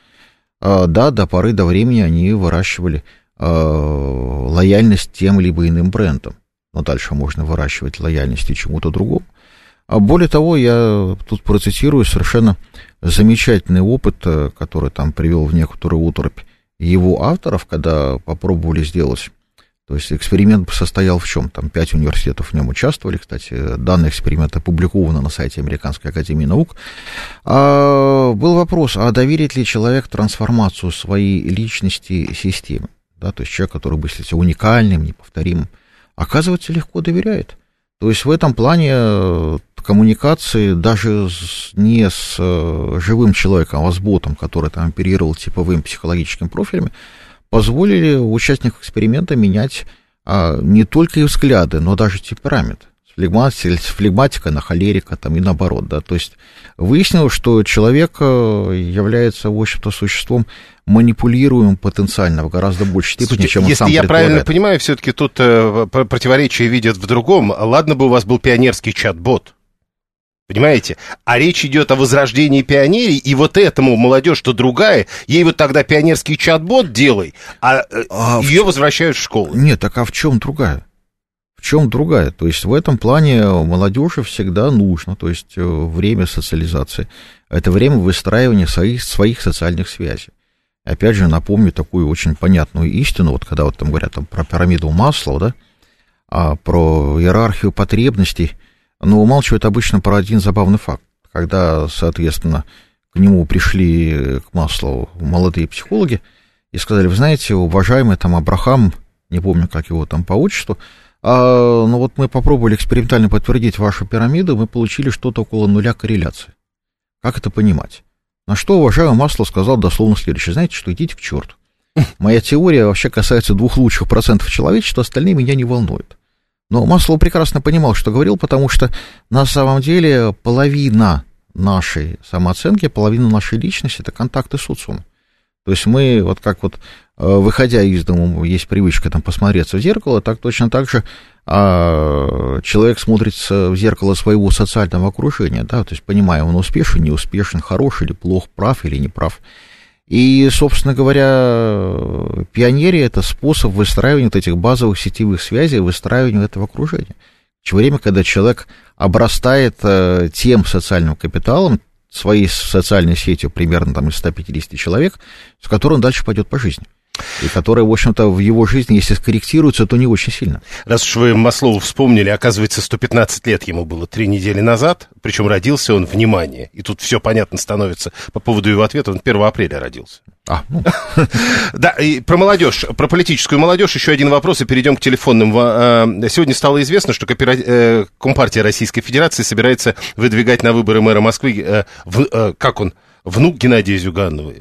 А, да, до поры до времени они выращивали а, лояльность тем либо иным брендам, но дальше можно выращивать лояльность и чему-то другому. А более того, я тут процитирую совершенно замечательный опыт, э, который там привел в некоторую уторопь его авторов, когда попробовали сделать то есть эксперимент состоял в чем? Там пять университетов в нем участвовали. Кстати, данный эксперимент опубликован на сайте Американской академии наук. А, был вопрос, а доверит ли человек трансформацию своей личности системе? Да, то есть человек, который был уникальным, неповторимым. Оказывается, легко доверяет. То есть в этом плане э, коммуникации даже не с э, живым человеком, а с ботом, который там оперировал типовым психологическим профилями, позволили участникам эксперимента менять а, не только и взгляды, но даже темперамент. Флегматика, флегматика на холерика там, и наоборот. Да? То есть выяснилось, что человек э, является, в общем-то, существом манипулируем потенциально в гораздо большей степени, Слушайте, чем он если сам я правильно понимаю, все-таки тут э, противоречие видят в другом. Ладно бы у вас был пионерский чат-бот, Понимаете? А речь идет о возрождении пионерии, и вот этому молодежь-то другая, ей вот тогда пионерский чат-бот делай, а, э, а ее в... возвращают в школу. Нет, так а в чем другая? В чем другая? То есть в этом плане молодежи всегда нужно, то есть э, время социализации, это время выстраивания своих, своих социальных связей. Опять же, напомню такую очень понятную истину, вот когда вот там говорят там, про пирамиду Маслоу, да, а, про иерархию потребностей, но умалчивают обычно про один забавный факт. Когда, соответственно, к нему пришли к Маслову молодые психологи и сказали, вы знаете, уважаемый там Абрахам, не помню, как его там по отчеству, а, ну вот мы попробовали экспериментально подтвердить вашу пирамиду, мы получили что-то около нуля корреляции. Как это понимать? На что уважаемый Масло сказал дословно следующее. Знаете, что идите к черту. Моя теория вообще касается двух лучших процентов человечества, остальные меня не волнуют. Но Маслоу прекрасно понимал, что говорил, потому что на самом деле половина нашей самооценки, половина нашей личности – это контакты с социумом. То есть мы, вот как вот, э, выходя из дома, есть привычка там посмотреться в зеркало, так точно так же а, человек смотрится в зеркало своего социального окружения, да, то есть понимая, он успешен, не успешен, хороший или плох, прав или не прав. И, собственно говоря, пионерия – это способ выстраивания вот этих базовых сетевых связей, выстраивания этого окружения. Время, когда человек обрастает э, тем социальным капиталом, своей социальной сетью примерно там из 150 человек, с которым он дальше пойдет по жизни. И которая, в общем-то, в его жизни, если скорректируется, то не очень сильно. Раз уж вы Маслову вспомнили, оказывается, 115 лет ему было три недели назад, причем родился он, внимание, и тут все понятно становится по поводу его ответа, он 1 апреля родился. А, ну. Да, и про молодежь, про политическую молодежь еще один вопрос, и перейдем к телефонным. А, сегодня стало известно, что э, Компартия Российской Федерации собирается выдвигать на выборы мэра Москвы, э, э, как он, внук Геннадия Зюганова,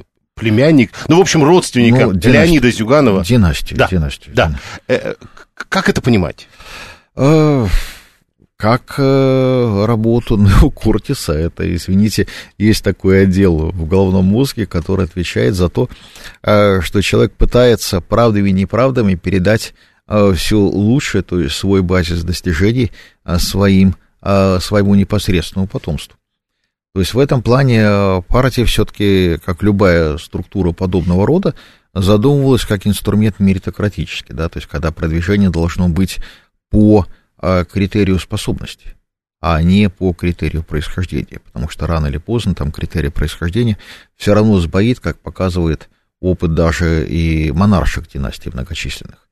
племянник, ну, в общем, родственника ну, династия, Леонида Зюганова. Династия, да, династия. Да. Династия. Как это понимать? как э, работу Куртиса. Это, извините, есть такой отдел в головном мозге, который отвечает за то, э, что человек пытается правдами и неправдами передать э, все лучшее, то есть свой базис достижений э, своим, э, своему непосредственному потомству. То есть в этом плане э, партия все-таки, как любая структура подобного рода, задумывалась как инструмент меритократический, да, то есть когда продвижение должно быть по а, критерию способности, а не по критерию происхождения, потому что рано или поздно там критерий происхождения все равно сбоит, как показывает опыт даже и монарших династий многочисленных.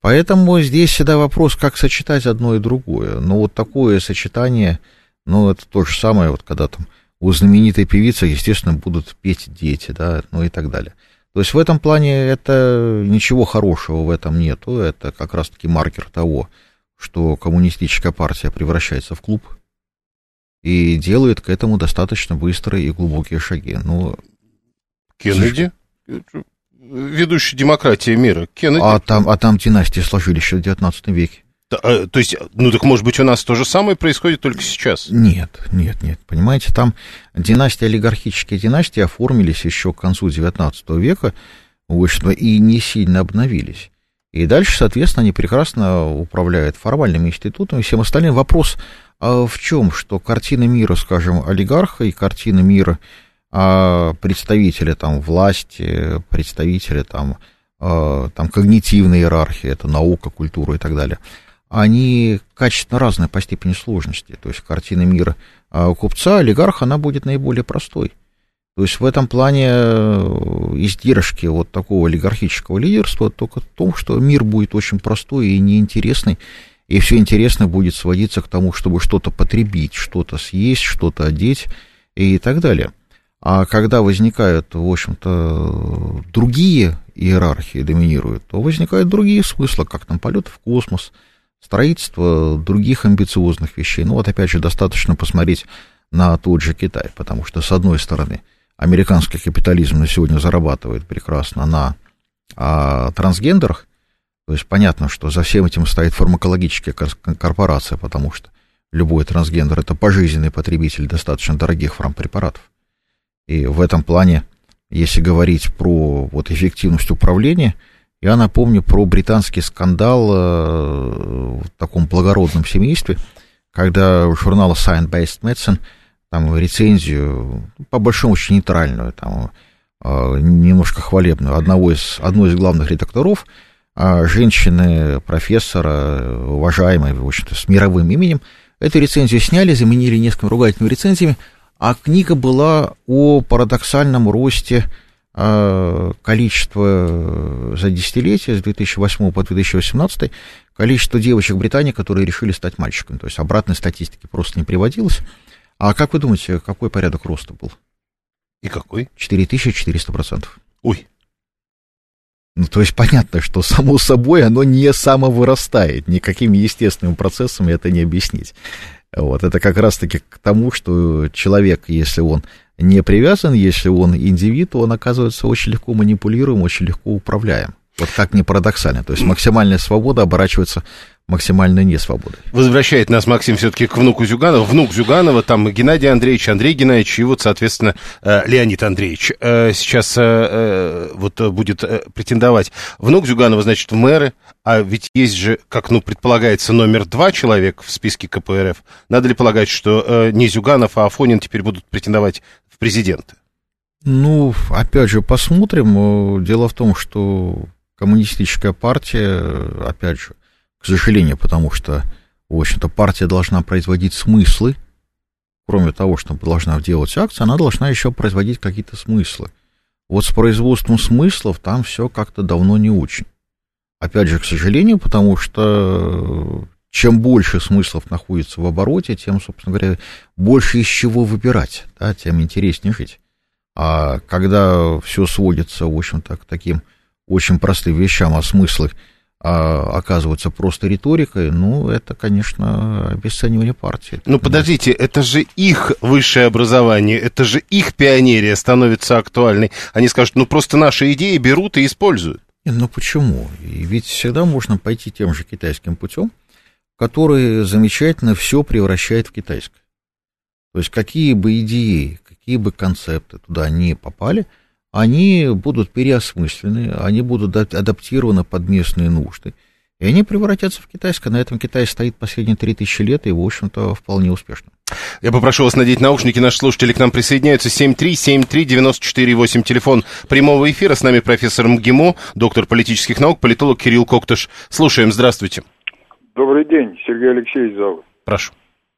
Поэтому здесь всегда вопрос, как сочетать одно и другое. Но вот такое сочетание, ну, это то же самое, вот когда там у знаменитой певицы, естественно, будут петь дети, да, ну и так далее. То есть в этом плане это ничего хорошего в этом нету, это как раз-таки маркер того, что коммунистическая партия превращается в клуб и делает к этому достаточно быстрые и глубокие шаги. Ну, Кеннеди? Ведущий демократии мира. Кеннеди. А там, а там династии сложились еще в 19 веке. А, то есть, ну так может быть у нас то же самое происходит только сейчас? Нет, нет, нет. Понимаете, там династии, олигархические династии оформились еще к концу 19 века, в общем и не сильно обновились. И дальше, соответственно, они прекрасно управляют формальными институтами и всем остальным. Вопрос а в чем? Что картина мира, скажем, олигарха и картина мира а, представителя там, власти, представителя там, а, там, когнитивной иерархии, это наука, культура и так далее, они качественно разные по степени сложности. То есть картина мира а, купца, олигарха, она будет наиболее простой. То есть в этом плане э, издержки вот такого олигархического лидерства только в том, что мир будет очень простой и неинтересный, и все интересное будет сводиться к тому, чтобы что-то потребить, что-то съесть, что-то одеть и так далее. А когда возникают, в общем-то, другие иерархии доминируют, то возникают другие смыслы, как там полет в космос, строительство других амбициозных вещей. Ну вот опять же достаточно посмотреть на тот же Китай, потому что с одной стороны – американский капитализм на сегодня зарабатывает прекрасно на а, трансгендерах, то есть понятно, что за всем этим стоит фармакологическая корпорация, потому что любой трансгендер это пожизненный потребитель достаточно дорогих фармпрепаратов. И в этом плане, если говорить про вот, эффективность управления, я напомню про британский скандал э, в таком благородном семействе, когда у журнала Science Based Medicine там рецензию, по большому очень нейтральную, там, а, немножко хвалебную, одного из, одной из главных редакторов, а, женщины, профессора, уважаемой, в общем-то, с мировым именем, эту рецензию сняли, заменили несколькими ругательными рецензиями, а книга была о парадоксальном росте а, количества за десятилетие, с 2008 по 2018, количество девочек в Британии, которые решили стать мальчиками. То есть обратной статистики просто не приводилось. А как вы думаете, какой порядок роста был? И какой? 4400%. Ой. Ну, то есть понятно, что само собой оно не самовырастает, никакими естественными процессами это не объяснить. Вот, это как раз-таки к тому, что человек, если он не привязан, если он индивид, он оказывается очень легко манипулируем, очень легко управляем. Вот как ни парадоксально. То есть максимальная свобода оборачивается максимальной несвободой. Возвращает нас Максим все-таки к внуку Зюганова. Внук Зюганова, там Геннадий Андреевич, Андрей Геннадьевич и вот, соответственно, э, Леонид Андреевич. Э, сейчас э, вот будет претендовать. Внук Зюганова, значит, в мэры, а ведь есть же, как, ну, предполагается, номер два человек в списке КПРФ. Надо ли полагать, что не Зюганов, а Афонин теперь будут претендовать в президенты? Ну, опять же, посмотрим. Дело в том, что коммунистическая партия, опять же, к сожалению, потому что, в общем-то, партия должна производить смыслы, кроме того, что должна делать акции, она должна еще производить какие-то смыслы. Вот с производством смыслов там все как-то давно не очень. Опять же, к сожалению, потому что чем больше смыслов находится в обороте, тем, собственно говоря, больше из чего выбирать, да, тем интереснее жить. А когда все сводится, в общем-то, к таким очень простым вещам, а смыслы а, оказываются просто риторикой, ну, это, конечно, обесценивание партии. Ну, подождите, это же их высшее образование, это же их пионерия становится актуальной. Они скажут, ну, просто наши идеи берут и используют. Ну, почему? И ведь всегда можно пойти тем же китайским путем, который замечательно все превращает в китайское. То есть какие бы идеи, какие бы концепты туда не попали, они будут переосмыслены, они будут адаптированы под местные нужды, и они превратятся в китайское. На этом Китай стоит последние 3000 лет и, в общем-то, вполне успешно. Я попрошу вас надеть наушники. Наши слушатели к нам присоединяются. 7373948, телефон прямого эфира. С нами профессор МГИМО, доктор политических наук, политолог Кирилл Коктыш. Слушаем. Здравствуйте. Добрый день, Сергей Алексеевич зовут. Прошу.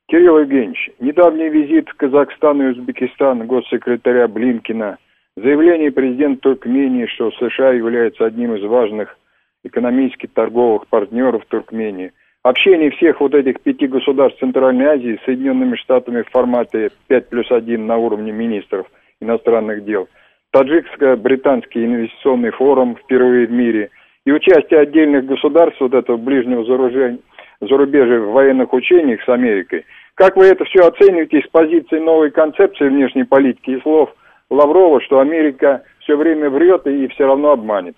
Кирилл Евгеньевич, недавний визит в Казахстан и Узбекистан госсекретаря Блинкина, заявление президента Туркмении, что США является одним из важных экономических торговых партнеров Туркмении, общение всех вот этих пяти государств Центральной Азии с Соединенными Штатами в формате 5 плюс 1 на уровне министров иностранных дел, таджикско-британский инвестиционный форум впервые в мире и участие отдельных государств вот этого ближнего зарубежья зарубежья в военных учениях с Америкой. Как вы это все оцениваете с позиции новой концепции внешней политики и слов Лаврова, что Америка все время врет и все равно обманет?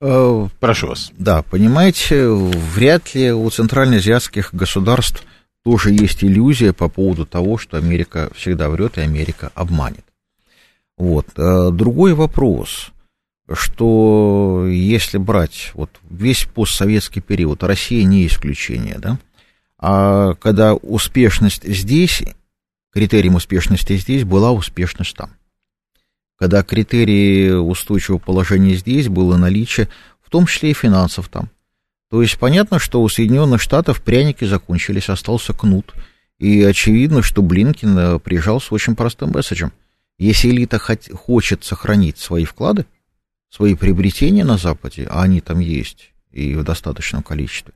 Э, Прошу вас. Да, понимаете, вряд ли у центральноазиатских государств тоже есть иллюзия по поводу того, что Америка всегда врет и Америка обманет. Вот. Э, другой вопрос что если брать вот весь постсоветский период, Россия не исключение, да, а когда успешность здесь, критерием успешности здесь была успешность там. Когда критерии устойчивого положения здесь было наличие, в том числе и финансов там. То есть понятно, что у Соединенных Штатов пряники закончились, остался кнут. И очевидно, что Блинкин э, приезжал с очень простым месседжем. Если элита хочет сохранить свои вклады, свои приобретения на Западе, а они там есть и в достаточном количестве,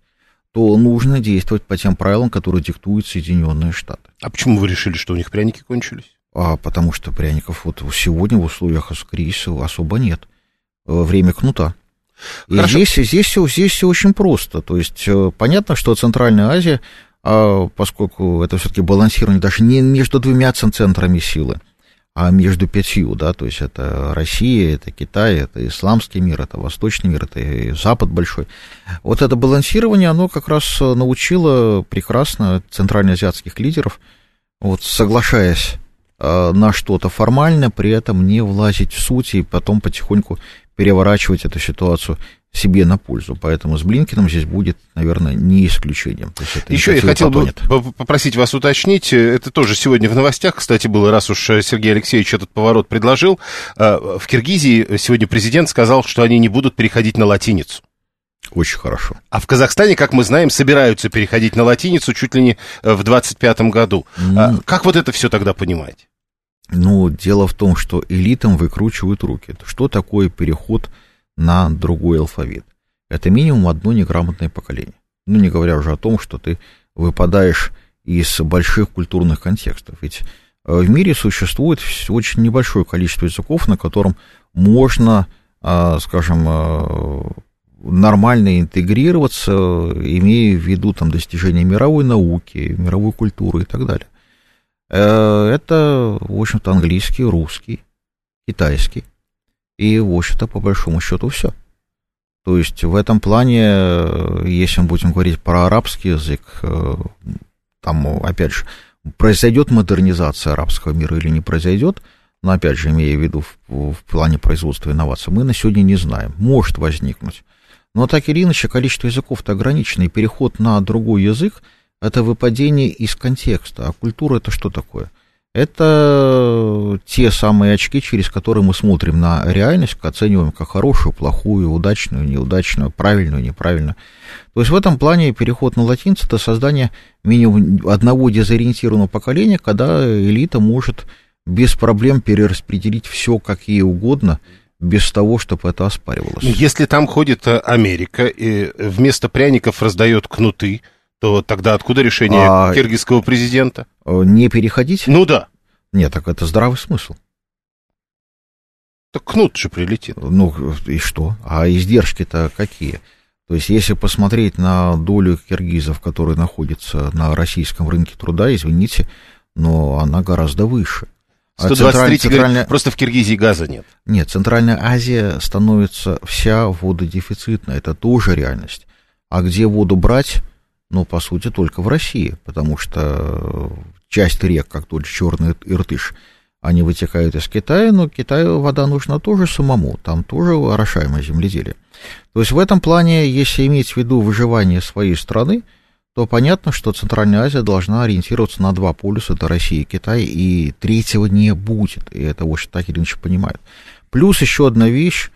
то нужно действовать по тем правилам, которые диктуют Соединенные Штаты. А почему вы решили, что у них пряники кончились? А потому что пряников вот сегодня в условиях кризиса особо нет. Э, время кнута. И здесь, здесь, все, здесь все очень просто. То есть э, понятно, что Центральная Азия, а поскольку это все-таки балансирование даже не между двумя центрами силы, а между пятью, да, то есть это Россия, это Китай, это исламский мир, это восточный мир, это и Запад большой. Вот это балансирование, оно как раз научило прекрасно центральноазиатских лидеров, вот соглашаясь э, на что-то формально, при этом не влазить в суть и потом потихоньку переворачивать эту ситуацию себе на пользу. Поэтому с Блинкиным здесь будет, наверное, не исключением. Еще я хотел бы попросить вас уточнить, это тоже сегодня в новостях, кстати, было, раз уж Сергей Алексеевич этот поворот предложил. А, в Киргизии сегодня президент сказал, что они не будут переходить на латиницу. Очень хорошо. А в Казахстане, как мы знаем, собираются переходить на латиницу чуть ли не э, в 25-м году. Mm. Как вот это все тогда понимать? Ну, дело в том, что элитам выкручивают руки. Что такое переход на другой алфавит. Это минимум одно неграмотное поколение. Ну, не говоря уже о том, что ты выпадаешь из больших культурных контекстов. Ведь э, в мире существует очень небольшое количество языков, на котором можно, а, скажем, э, нормально интегрироваться, имея в виду там, достижения мировой науки, мировой культуры и так далее. Э, это, в общем-то, английский, русский, китайский. И, в общем-то, по большому счету все. То есть в этом плане, э, если мы будем говорить про арабский язык, э, там, опять же, произойдет модернизация арабского мира или не произойдет, но, опять же, имея в виду в, в плане производства инноваций, мы на сегодня не знаем. Может возникнуть. Но так или иначе, количество языков-то ограничено, и переход на другой язык – это выпадение из контекста. А культура – это что такое? – это те самые очки, через которые мы смотрим на реальность, оцениваем как хорошую, плохую, удачную, неудачную, правильную, неправильную. То есть в этом плане переход на латинец – это создание минимум одного дезориентированного поколения, когда элита может без проблем перераспределить все как ей угодно, без того, чтобы это оспаривалось. Если там ходит э, Америка и вместо пряников раздает кнуты, то тогда откуда решение а... киргизского президента? Э, не переходить? Ну да. Нет, так это здравый смысл. Так кнут же прилетит. Ну и что? А издержки-то какие? То есть, если посмотреть на долю киргизов, которые находятся на российском рынке труда, извините, но она гораздо выше. 123 а центральная... просто в Киргизии газа нет. Нет, Центральная Азия становится вся вододефицитная, это тоже реальность. А где воду брать? Ну, по сути, только в России, потому что часть рек, как тот же Черный Иртыш, они вытекают из Китая, но Китаю вода нужна тоже самому, там тоже орошаемое земледелие. То есть в этом плане, если иметь в виду выживание своей страны, то понятно, что Центральная Азия должна ориентироваться на два полюса, это Россия и Китай, и третьего не будет, и это очень так или иначе понимают. Плюс еще одна вещь,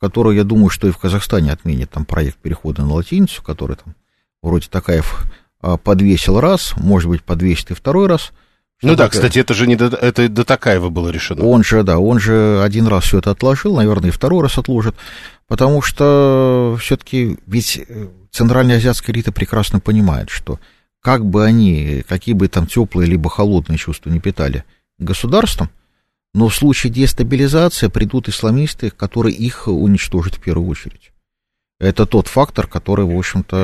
которую, я думаю, что и в Казахстане отменят там проект перехода на латиницу, который там вроде Такаев а, подвесил раз, может быть, подвесит и второй раз. Ну да, кстати, это же не до, это до Такаева было решено. Он же, да, он же один раз все это отложил, наверное, и второй раз отложит, потому что все-таки ведь э, центральная азиатская элита прекрасно понимает, что как бы они, какие бы там теплые либо холодные чувства не питали государством, но в случае дестабилизации придут исламисты, которые их уничтожат в первую очередь. Это тот фактор, который, в общем-то,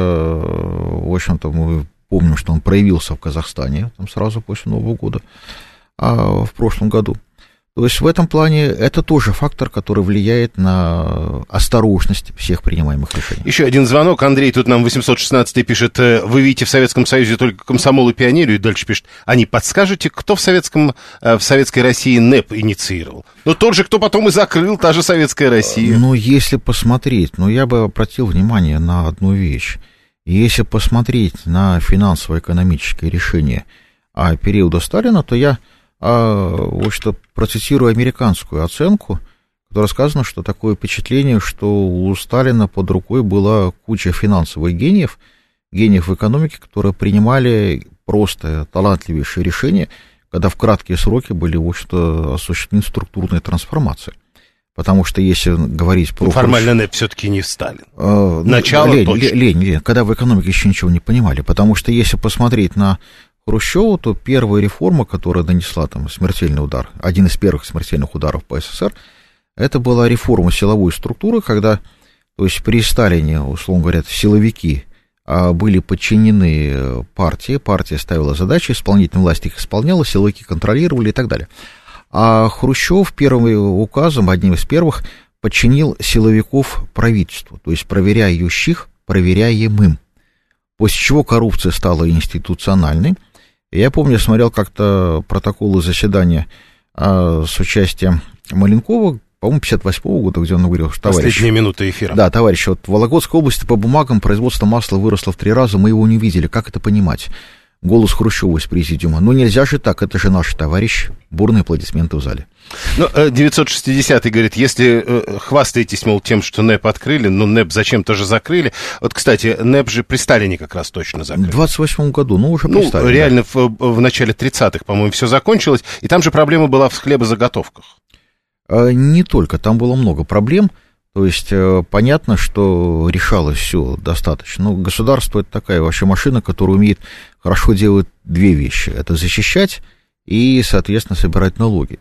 в общем-то, мы помним, что он проявился в Казахстане там сразу после Нового года а, в прошлом году. То есть в этом плане это тоже фактор, который влияет на осторожность всех принимаемых решений. Еще один звонок. Андрей тут нам 816 пишет, «Э, вы видите в Советском Союзе только комсомол и пионерию, и дальше пишет, не подскажете, кто в, Советском, э, в Советской России НЭП инициировал? Ну, тот же, кто потом и закрыл, та же Советская Россия. Ну, если посмотреть, ну, я бы обратил внимание на одну вещь. Если посмотреть на финансово-экономические решения а периода Сталина, то я а, вот что процитирую американскую оценку, которая сказано, что такое впечатление, что у Сталина под рукой была куча финансовых гениев, гениев в экономике, которые принимали просто талантливейшие решения, когда в краткие сроки были, в общем-то, осуществлены структурные трансформации. Потому что если говорить про... Формально НЭП все-таки не Сталин. Э, Начало лень, точно. Лень, лень, когда в экономике еще ничего не понимали. Потому что если посмотреть на Хрущеву, то первая реформа, которая нанесла там смертельный удар, один из первых смертельных ударов по СССР, это была реформа силовой структуры, когда, то есть при Сталине, условно говоря, силовики а, были подчинены э, партии, партия ставила задачи, исполнительная власть их исполняла, силовики контролировали и так далее. А Хрущев первым указом, одним из первых, подчинил силовиков правительству, то есть проверяющих, проверяемым. После чего коррупция стала институциональной, я помню, смотрел как-то протоколы заседания а, с участием Маленкова, по-моему, 58-го года, где он говорил, что товарищ... Последние минуты эфира. Да, товарищ, вот в Вологодской области по бумагам производство масла выросло в три раза, мы его не видели, как это понимать? голос Хрущева из президиума. Ну, нельзя же так, это же наш товарищ. Бурные аплодисменты в зале. Ну, 960-й говорит, если э, хвастаетесь, мол, тем, что НЭП открыли, но НЭП зачем тоже закрыли. Вот, кстати, НЭП же при Сталине как раз точно закрыли. В 28 году, ну, уже при Ну, Сталине, реально, в, в начале 30-х, по-моему, все закончилось. И там же проблема была в хлебозаготовках. А, не только, там было много проблем. То есть э, понятно, что решалось все достаточно. Но государство это такая вообще машина, которая умеет хорошо делать две вещи. Это защищать и, соответственно, собирать налоги.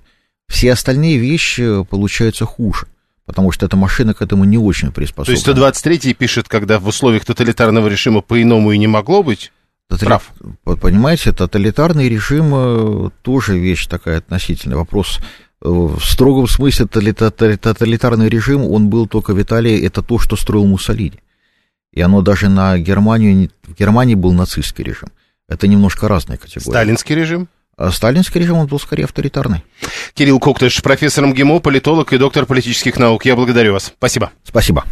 Все остальные вещи получаются хуже потому что эта машина к этому не очень приспособлена. То есть 123-й пишет, когда в условиях тоталитарного режима по-иному и не могло быть? Тотали... Прав. Понимаете, тоталитарный режим э, тоже вещь такая относительная. Вопрос в строгом смысле тоталитарный режим, он был только в Италии, это то, что строил Муссолини. И оно даже на Германию, в Германии был нацистский режим. Это немножко разные категории. Сталинский режим? А сталинский режим, он был скорее авторитарный. Кирилл Коктыш, профессор МГИМО, политолог и доктор политических наук. Я благодарю вас. Спасибо. Спасибо.